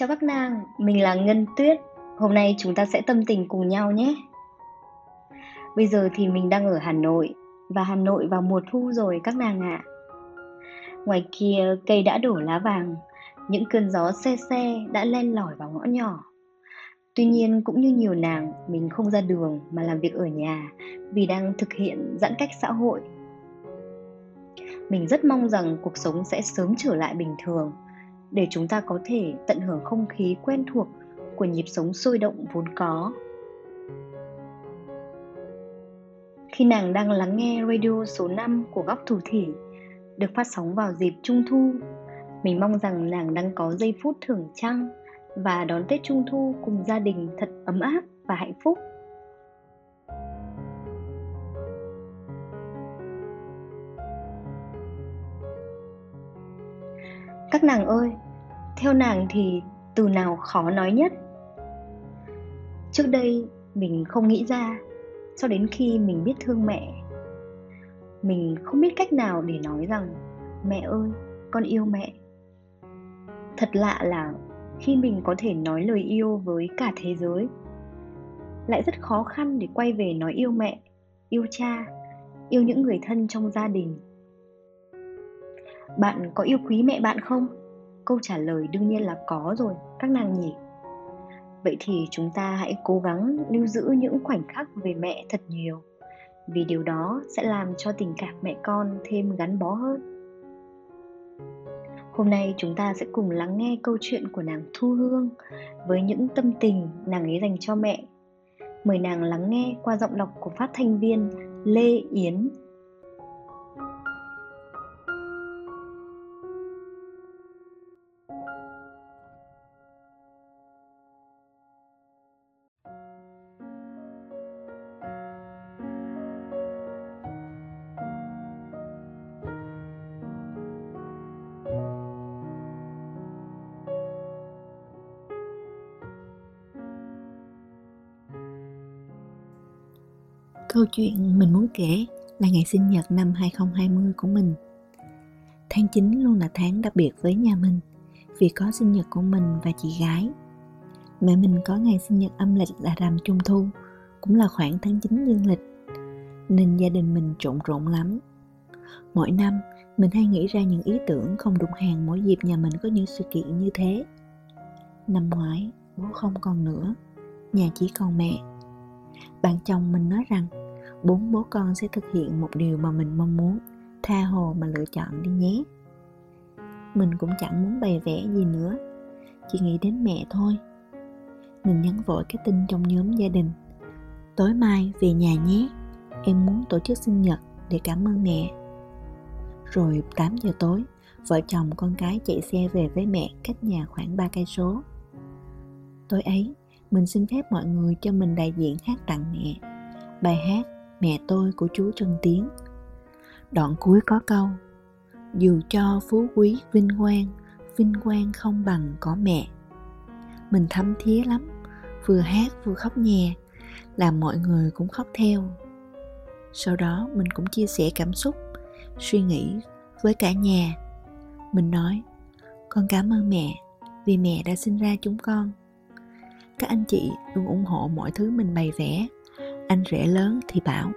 Chào các nàng, mình là Ngân Tuyết. Hôm nay chúng ta sẽ tâm tình cùng nhau nhé. Bây giờ thì mình đang ở Hà Nội và Hà Nội vào mùa thu rồi các nàng ạ. À. Ngoài kia cây đã đổ lá vàng, những cơn gió xe xe đã len lỏi vào ngõ nhỏ. Tuy nhiên cũng như nhiều nàng, mình không ra đường mà làm việc ở nhà vì đang thực hiện giãn cách xã hội. Mình rất mong rằng cuộc sống sẽ sớm trở lại bình thường để chúng ta có thể tận hưởng không khí quen thuộc của nhịp sống sôi động vốn có. Khi nàng đang lắng nghe radio số 5 của Góc Thủ Thỉ được phát sóng vào dịp Trung Thu, mình mong rằng nàng đang có giây phút thưởng trăng và đón Tết Trung Thu cùng gia đình thật ấm áp và hạnh phúc. Các nàng ơi, theo nàng thì từ nào khó nói nhất? Trước đây mình không nghĩ ra cho đến khi mình biết thương mẹ. Mình không biết cách nào để nói rằng mẹ ơi, con yêu mẹ. Thật lạ là khi mình có thể nói lời yêu với cả thế giới lại rất khó khăn để quay về nói yêu mẹ yêu cha yêu những người thân trong gia đình bạn có yêu quý mẹ bạn không? Câu trả lời đương nhiên là có rồi, các nàng nhỉ. Vậy thì chúng ta hãy cố gắng lưu giữ những khoảnh khắc về mẹ thật nhiều, vì điều đó sẽ làm cho tình cảm mẹ con thêm gắn bó hơn. Hôm nay chúng ta sẽ cùng lắng nghe câu chuyện của nàng thu hương với những tâm tình nàng ấy dành cho mẹ. Mời nàng lắng nghe qua giọng đọc của phát thanh viên lê yến. Chuyện mình muốn kể là ngày sinh nhật năm 2020 của mình. Tháng 9 luôn là tháng đặc biệt với nhà mình vì có sinh nhật của mình và chị gái. Mẹ mình có ngày sinh nhật âm lịch là rằm trung thu, cũng là khoảng tháng 9 dương lịch, nên gia đình mình trộn rộn lắm. Mỗi năm, mình hay nghĩ ra những ý tưởng không đụng hàng mỗi dịp nhà mình có những sự kiện như thế. Năm ngoái, bố không còn nữa, nhà chỉ còn mẹ. Bạn chồng mình nói rằng bốn bố con sẽ thực hiện một điều mà mình mong muốn, tha hồ mà lựa chọn đi nhé. Mình cũng chẳng muốn bày vẽ gì nữa, chỉ nghĩ đến mẹ thôi. Mình nhắn vội cái tin trong nhóm gia đình. Tối mai về nhà nhé, em muốn tổ chức sinh nhật để cảm ơn mẹ. Rồi 8 giờ tối, vợ chồng con cái chạy xe về với mẹ cách nhà khoảng 3 cây số. Tối ấy, mình xin phép mọi người cho mình đại diện hát tặng mẹ. Bài hát mẹ tôi của chú Trần Tiến. Đoạn cuối có câu Dù cho phú quý vinh quang, vinh quang không bằng có mẹ. Mình thấm thía lắm, vừa hát vừa khóc nhè, làm mọi người cũng khóc theo. Sau đó mình cũng chia sẻ cảm xúc, suy nghĩ với cả nhà. Mình nói, con cảm ơn mẹ vì mẹ đã sinh ra chúng con. Các anh chị luôn ủng hộ mọi thứ mình bày vẽ anh rể lớn thì bảo,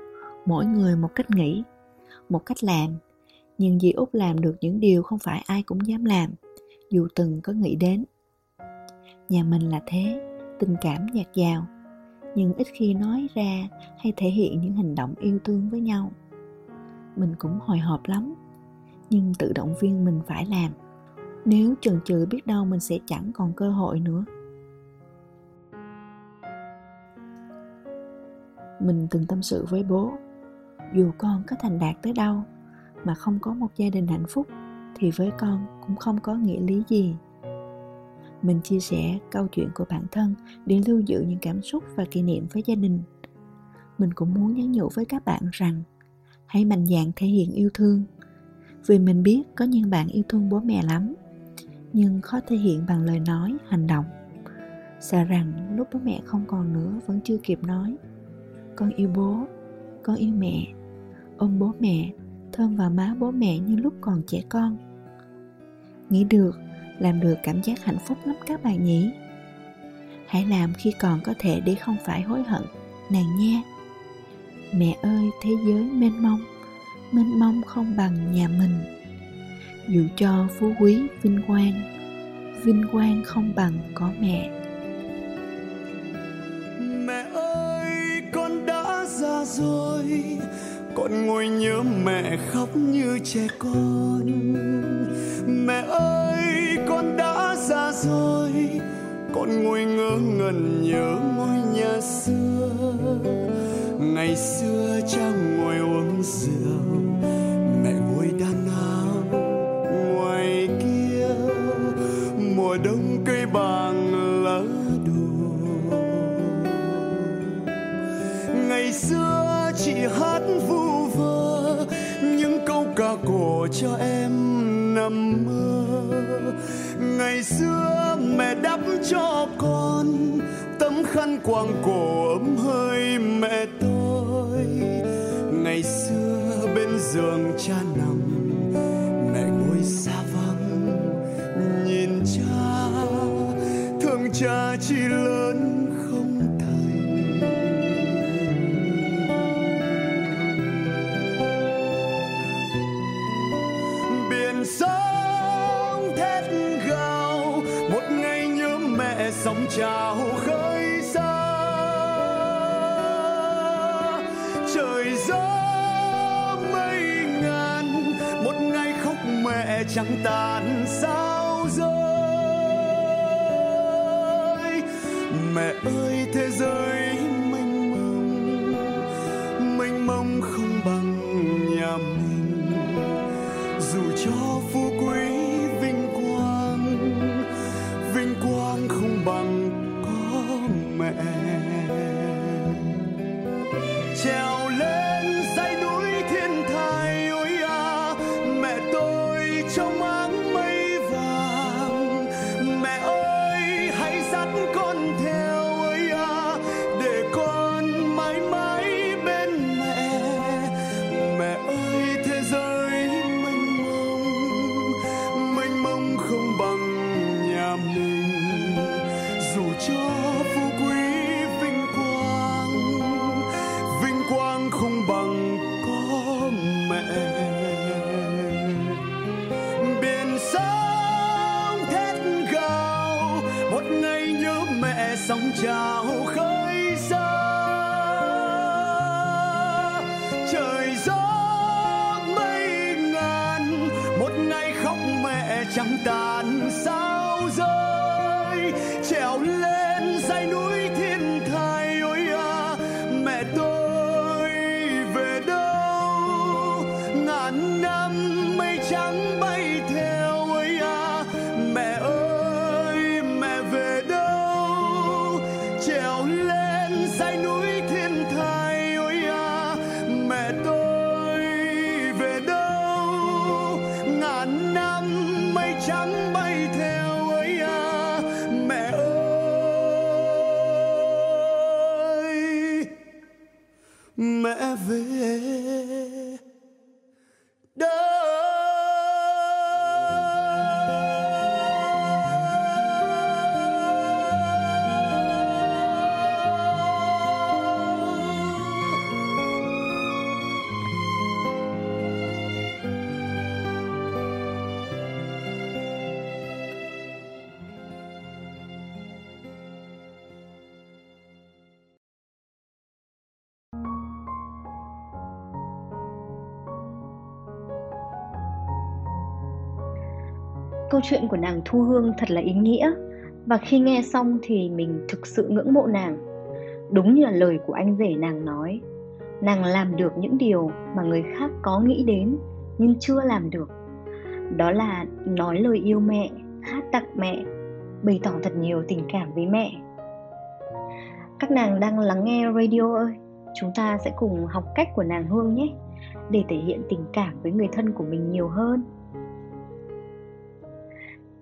mỗi người một cách nghĩ, một cách làm. Nhưng dì út làm được những điều không phải ai cũng dám làm, dù từng có nghĩ đến. Nhà mình là thế, tình cảm nhạt dào nhưng ít khi nói ra hay thể hiện những hành động yêu thương với nhau. Mình cũng hồi hộp lắm, nhưng tự động viên mình phải làm. Nếu chần chừ biết đâu mình sẽ chẳng còn cơ hội nữa. Mình từng tâm sự với bố. Dù con có thành đạt tới đâu mà không có một gia đình hạnh phúc thì với con cũng không có nghĩa lý gì. Mình chia sẻ câu chuyện của bản thân để lưu giữ những cảm xúc và kỷ niệm với gia đình. Mình cũng muốn nhắn nhủ với các bạn rằng, hãy mạnh dạn thể hiện yêu thương. Vì mình biết có những bạn yêu thương bố mẹ lắm, nhưng khó thể hiện bằng lời nói, hành động. Sợ rằng lúc bố mẹ không còn nữa vẫn chưa kịp nói con yêu bố, con yêu mẹ. Ôm bố mẹ, thơm vào má bố mẹ như lúc còn trẻ con. Nghĩ được, làm được cảm giác hạnh phúc lắm các bạn nhỉ? Hãy làm khi còn có thể để không phải hối hận, nàng nha mẹ ơi, thế giới mênh mông mênh mông không bằng nhà mình. Dù cho phú quý, vinh quang vinh quang không bằng có mẹ mẹ. Rồi con ngồi nhớ mẹ khóc như trẻ con. Mẹ ơi, con đã già rồi, con ngồi ngơ ngẩn nhớ ngôi nhà xưa. Ngày xưa cha ngồi uống rượu, mẹ ngồi đan áo ngoài kia. Mùa đông cây bàng lá đổ. Ngày xưa chị hát vu vơ, những câu ca cổ cho em nằm mơ. Ngày xưa mẹ đắp cho con tấm khăn quàng cổ ấm hơi mẹ tôi. Ngày xưa bên giường cha nằm sóng trào khơi xa. Trời gió mây ngàn, một ngày khóc mẹ chẳng tàn sao rơi. Mẹ ơi, thế giới chẳng tàn sao mẹ về Câu chuyện của nàng Thu Hương thật là ý nghĩa và khi nghe xong thì mình thực sự ngưỡng mộ nàng. Đúng như là lời của anh rể nàng nói, nàng làm được những điều mà người khác có nghĩ đến nhưng chưa làm được. Đó là nói lời yêu mẹ, hát tặng mẹ, bày tỏ thật nhiều tình cảm với mẹ. Các nàng đang lắng nghe radio ơi, chúng ta sẽ cùng học cách của nàng Hương nhé, để thể hiện tình cảm với người thân của mình nhiều hơn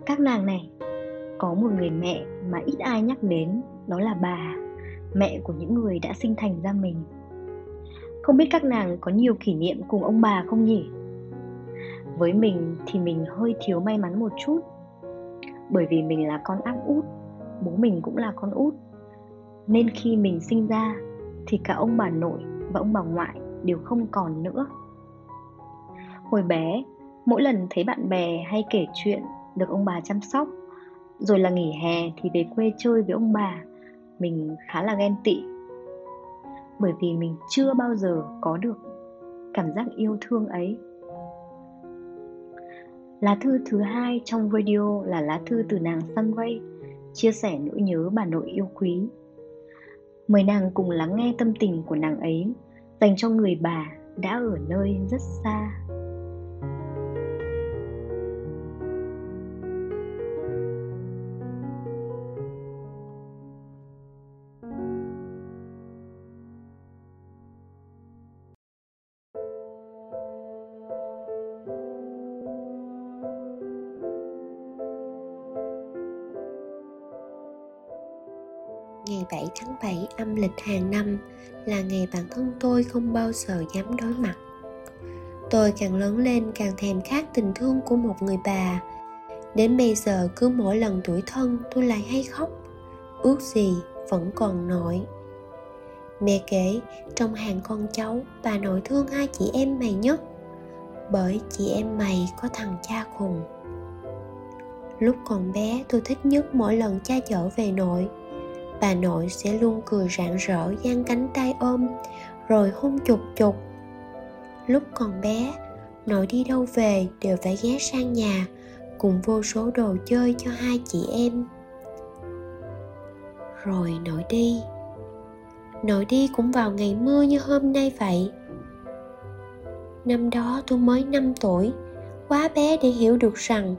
các nàng này, có một người mẹ mà ít ai nhắc đến, đó là bà, mẹ của những người đã sinh thành ra mình. Không biết các nàng có nhiều kỷ niệm cùng ông bà không nhỉ? Với mình thì mình hơi thiếu may mắn một chút. Bởi vì mình là con áp út, bố mình cũng là con út. Nên khi mình sinh ra thì cả ông bà nội và ông bà ngoại đều không còn nữa. Hồi bé, mỗi lần thấy bạn bè hay kể chuyện được ông bà chăm sóc. Rồi là nghỉ hè thì về quê chơi với ông bà. Mình khá là ghen tị. Bởi vì mình chưa bao giờ có được cảm giác yêu thương ấy. Lá thư thứ hai trong video là lá thư từ nàng Sunray chia sẻ nỗi nhớ bà nội yêu quý. Mời nàng cùng lắng nghe tâm tình của nàng ấy, dành cho người bà đã ở nơi rất xa. 7 tháng 7 âm lịch hàng năm là ngày bản thân tôi không bao giờ dám đối mặt. Tôi càng lớn lên càng thèm khát tình thương của một người bà. Đến bây giờ cứ mỗi lần tuổi thân tôi lại hay khóc. Ước gì vẫn còn nội. Mẹ kể, trong hàng con cháu, bà nội thương hai chị em mày nhất, bởi chị em mày có thằng cha khùng. Lúc còn bé, tôi thích nhất mỗi lần cha chở về nội bà nội sẽ luôn cười rạng rỡ giang cánh tay ôm. Rồi hôn chục chục. Lúc còn bé, nội đi đâu về đều phải ghé sang nhà, cùng vô số đồ chơi cho hai chị em. Rồi nội đi. Nội đi cũng vào ngày mưa như hôm nay vậy. Năm đó tôi mới 5 tuổi, quá bé để hiểu được rằng,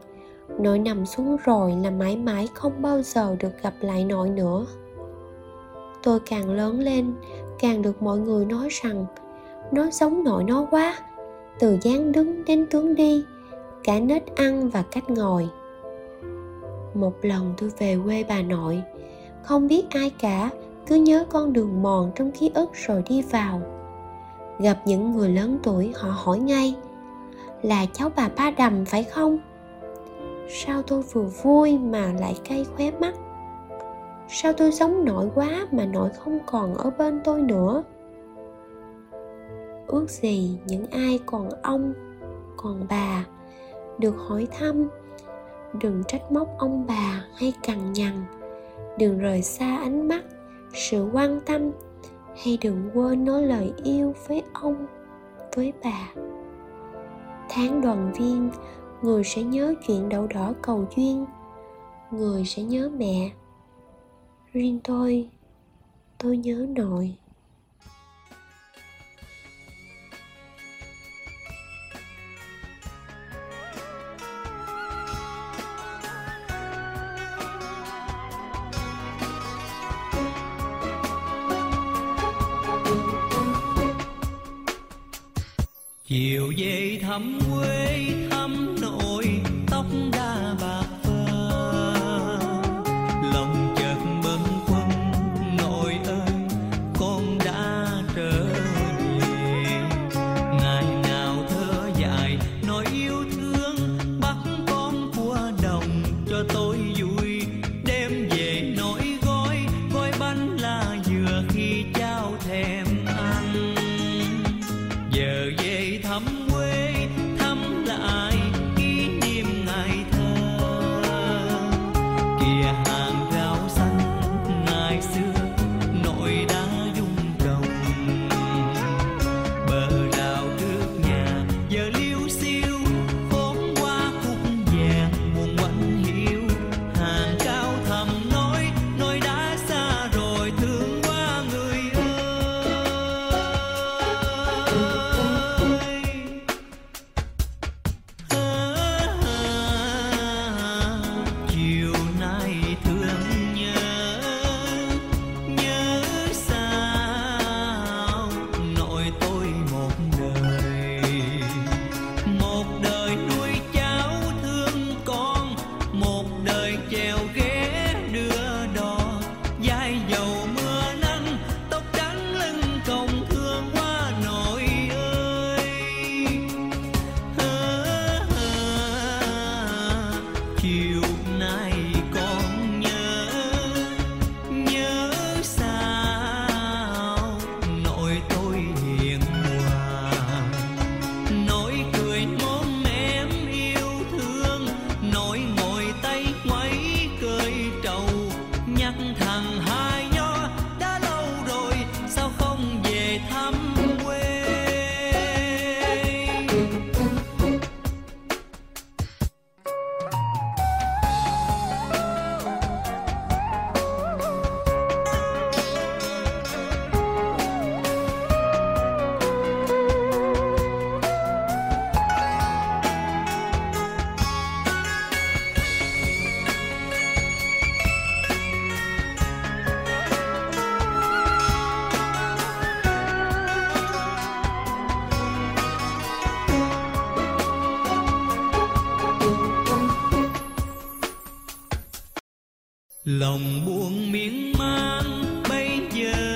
nội nằm xuống rồi là mãi mãi không bao giờ được gặp lại nội nữa tôi càng lớn lên, càng được mọi người nói rằng, nó giống nội nó quá. Từ dáng đứng đến tướng đi, cả nết ăn và cách ngồi. Một lần tôi về quê bà nội, không biết ai cả, cứ nhớ con đường mòn trong ký ức rồi đi vào. Gặp những người lớn tuổi, họ hỏi ngay, là cháu bà ba đầm phải không? Sao tôi vừa vui mà lại cay khóe mắt? Sao tôi giống nội quá mà nội không còn ở bên tôi nữa? Ước gì những ai còn ông, còn bà được hỏi thăm, đừng trách móc ông bà hay cằn nhằn. Đừng rời xa ánh mắt, sự quan tâm, hay đừng quên nói lời yêu với ông, với bà. Tháng đoàn viên, người sẽ nhớ chuyện đậu đỏ cầu duyên, người sẽ nhớ mẹ riêng tôi tôi nhớ nội. Chiều về thăm quê thăm nội tóc đã bạc yeah. Buồn miên man bây giờ.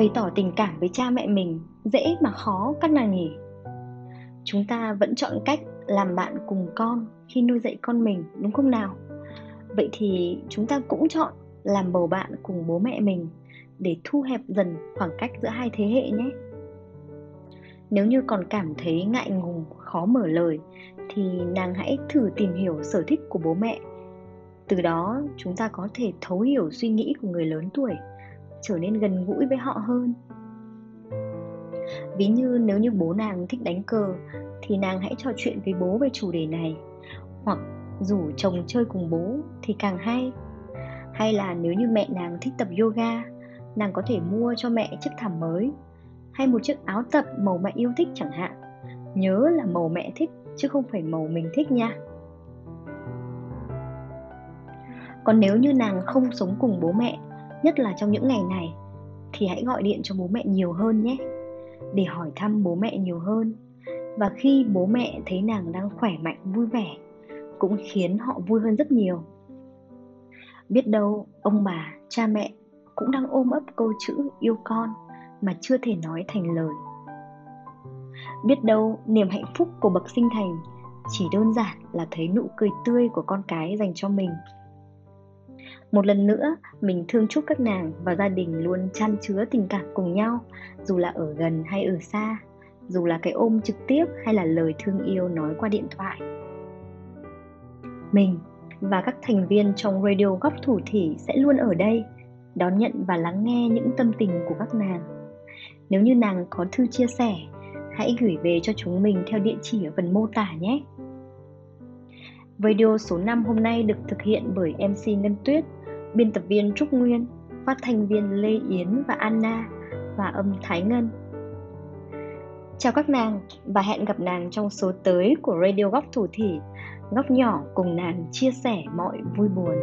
Bày tỏ tình cảm với cha mẹ mình, dễ mà khó các nàng nhỉ. Chúng ta vẫn chọn cách làm bạn cùng con khi nuôi dạy con mình, đúng không nào? Vậy thì chúng ta cũng chọn làm bầu bạn cùng bố mẹ mình để thu hẹp dần khoảng cách giữa hai thế hệ nhé. Nếu như còn cảm thấy ngại ngùng, khó mở lời, thì nàng hãy thử tìm hiểu sở thích của bố mẹ. Từ đó, chúng ta có thể thấu hiểu suy nghĩ của người lớn tuổi trở nên gần gũi với họ hơn. Ví như nếu như bố nàng thích đánh cờ, thì nàng hãy trò chuyện với bố về chủ đề này. Hoặc rủ chồng chơi cùng bố thì càng hay. Hay là nếu như mẹ nàng thích tập yoga, nàng có thể mua cho mẹ chiếc thảm mới. Hay một chiếc áo tập màu mẹ yêu thích chẳng hạn. Nhớ là màu mẹ thích, chứ không phải màu mình thích nha. Còn nếu như nàng không sống cùng bố mẹ nhất là trong những ngày này, thì hãy gọi điện cho bố mẹ nhiều hơn nhé, để hỏi thăm bố mẹ nhiều hơn. Và khi bố mẹ thấy nàng đang khỏe mạnh, vui vẻ, cũng khiến họ vui hơn rất nhiều. Biết đâu, ông bà, cha mẹ cũng đang ôm ấp câu chữ yêu con mà chưa thể nói thành lời. Biết đâu, niềm hạnh phúc của bậc sinh thành chỉ đơn giản là thấy nụ cười tươi của con cái dành cho mình một lần nữa mình thương chúc các nàng và gia đình luôn chăn chứa tình cảm cùng nhau dù là ở gần hay ở xa dù là cái ôm trực tiếp hay là lời thương yêu nói qua điện thoại. Mình và các thành viên trong radio góc thủ thỉ sẽ luôn ở đây đón nhận và lắng nghe những tâm tình của các nàng. Nếu như nàng có thư chia sẻ hãy gửi về cho chúng mình theo địa chỉ ở phần mô tả nhé. Video số 5 hôm nay được thực hiện bởi MC Ngân Tuyết, biên tập viên Trúc Nguyên, phát thanh viên Lê Yến và Anna và âm Thái Ngân. Chào các nàng và hẹn gặp nàng trong số tới của Radio Góc Thủ Thỉ, góc nhỏ cùng nàng chia sẻ mọi vui buồn.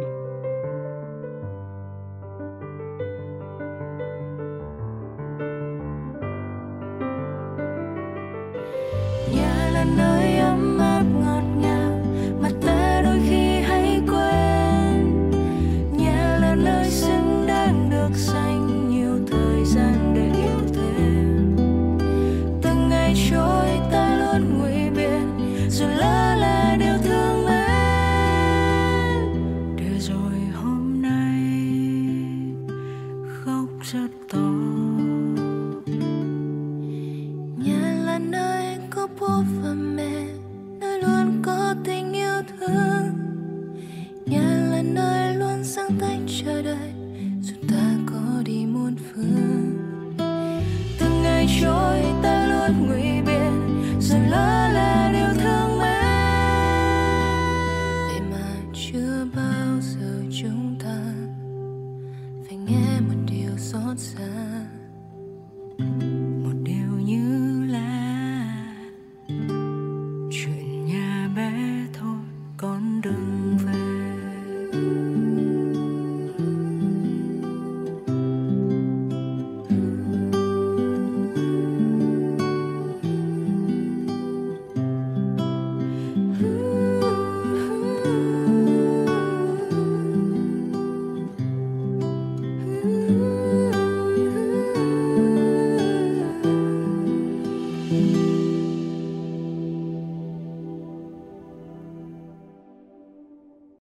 Ta